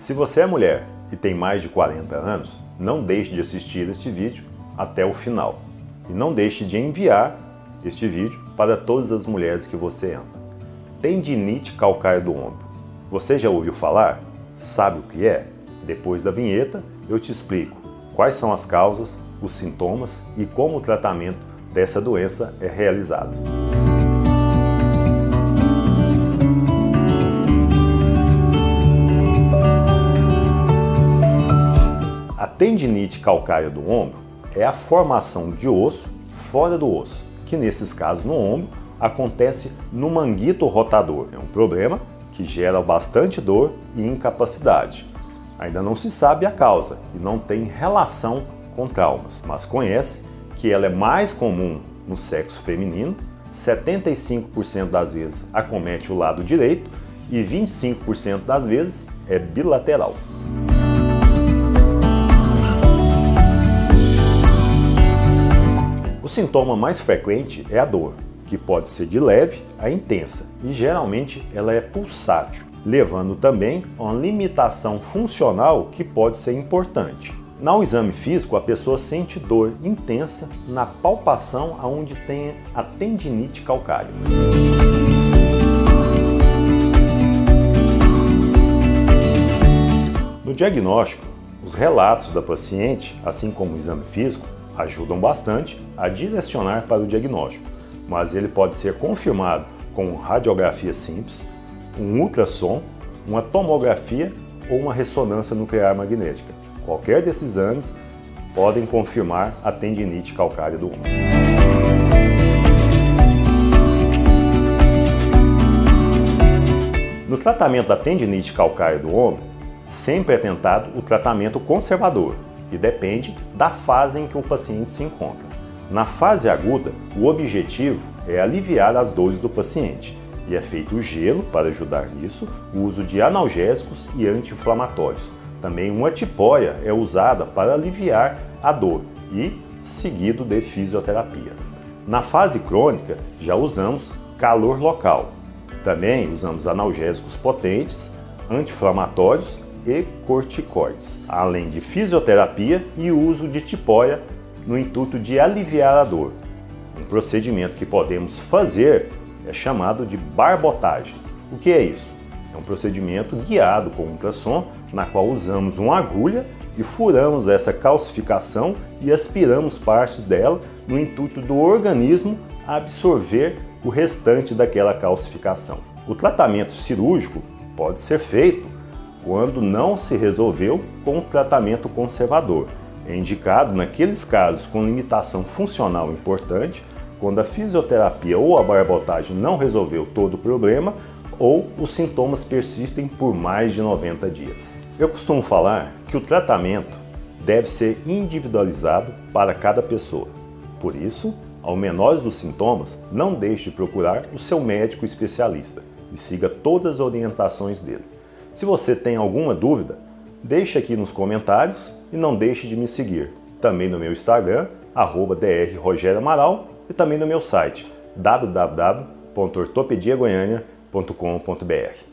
Se você é mulher e tem mais de 40 anos, não deixe de assistir este vídeo até o final. E não deixe de enviar este vídeo para todas as mulheres que você ama. Tendinite calcário do ombro. Você já ouviu falar? Sabe o que é? Depois da vinheta, eu te explico quais são as causas, os sintomas e como o tratamento dessa doença é realizado. Tendinite calcária do ombro é a formação de osso fora do osso, que nesses casos no ombro acontece no manguito rotador. É um problema que gera bastante dor e incapacidade. Ainda não se sabe a causa e não tem relação com traumas, mas conhece que ela é mais comum no sexo feminino, 75% das vezes acomete o lado direito e 25% das vezes é bilateral. Sintoma mais frequente é a dor, que pode ser de leve a intensa e geralmente ela é pulsátil, levando também a uma limitação funcional que pode ser importante. No exame físico, a pessoa sente dor intensa na palpação aonde tem a tendinite calcária. No diagnóstico, os relatos da paciente, assim como o exame físico, ajudam bastante a direcionar para o diagnóstico, mas ele pode ser confirmado com radiografia simples, um ultrassom, uma tomografia ou uma ressonância nuclear magnética. Qualquer desses exames podem confirmar a tendinite calcária do ombro. No tratamento da tendinite calcária do ombro, sempre é tentado o tratamento conservador, e depende da fase em que o paciente se encontra. Na fase aguda, o objetivo é aliviar as dores do paciente e é feito o gelo para ajudar nisso, o uso de analgésicos e anti-inflamatórios. Também uma tipóia é usada para aliviar a dor e seguido de fisioterapia. Na fase crônica, já usamos calor local. Também usamos analgésicos potentes, anti-inflamatórios e corticoides, além de fisioterapia e uso de tipóia no intuito de aliviar a dor. Um procedimento que podemos fazer é chamado de barbotagem. O que é isso? É um procedimento guiado com ultrassom, na qual usamos uma agulha e furamos essa calcificação e aspiramos partes dela no intuito do organismo absorver o restante daquela calcificação. O tratamento cirúrgico pode ser feito quando não se resolveu com o tratamento conservador. É indicado naqueles casos com limitação funcional importante, quando a fisioterapia ou a barbotagem não resolveu todo o problema ou os sintomas persistem por mais de 90 dias. Eu costumo falar que o tratamento deve ser individualizado para cada pessoa. Por isso, ao menores dos sintomas, não deixe de procurar o seu médico especialista e siga todas as orientações dele. Se você tem alguma dúvida, deixe aqui nos comentários e não deixe de me seguir. Também no meu Instagram, arroba drrogerioamaral e também no meu site www.ortopediagoiania.com.br.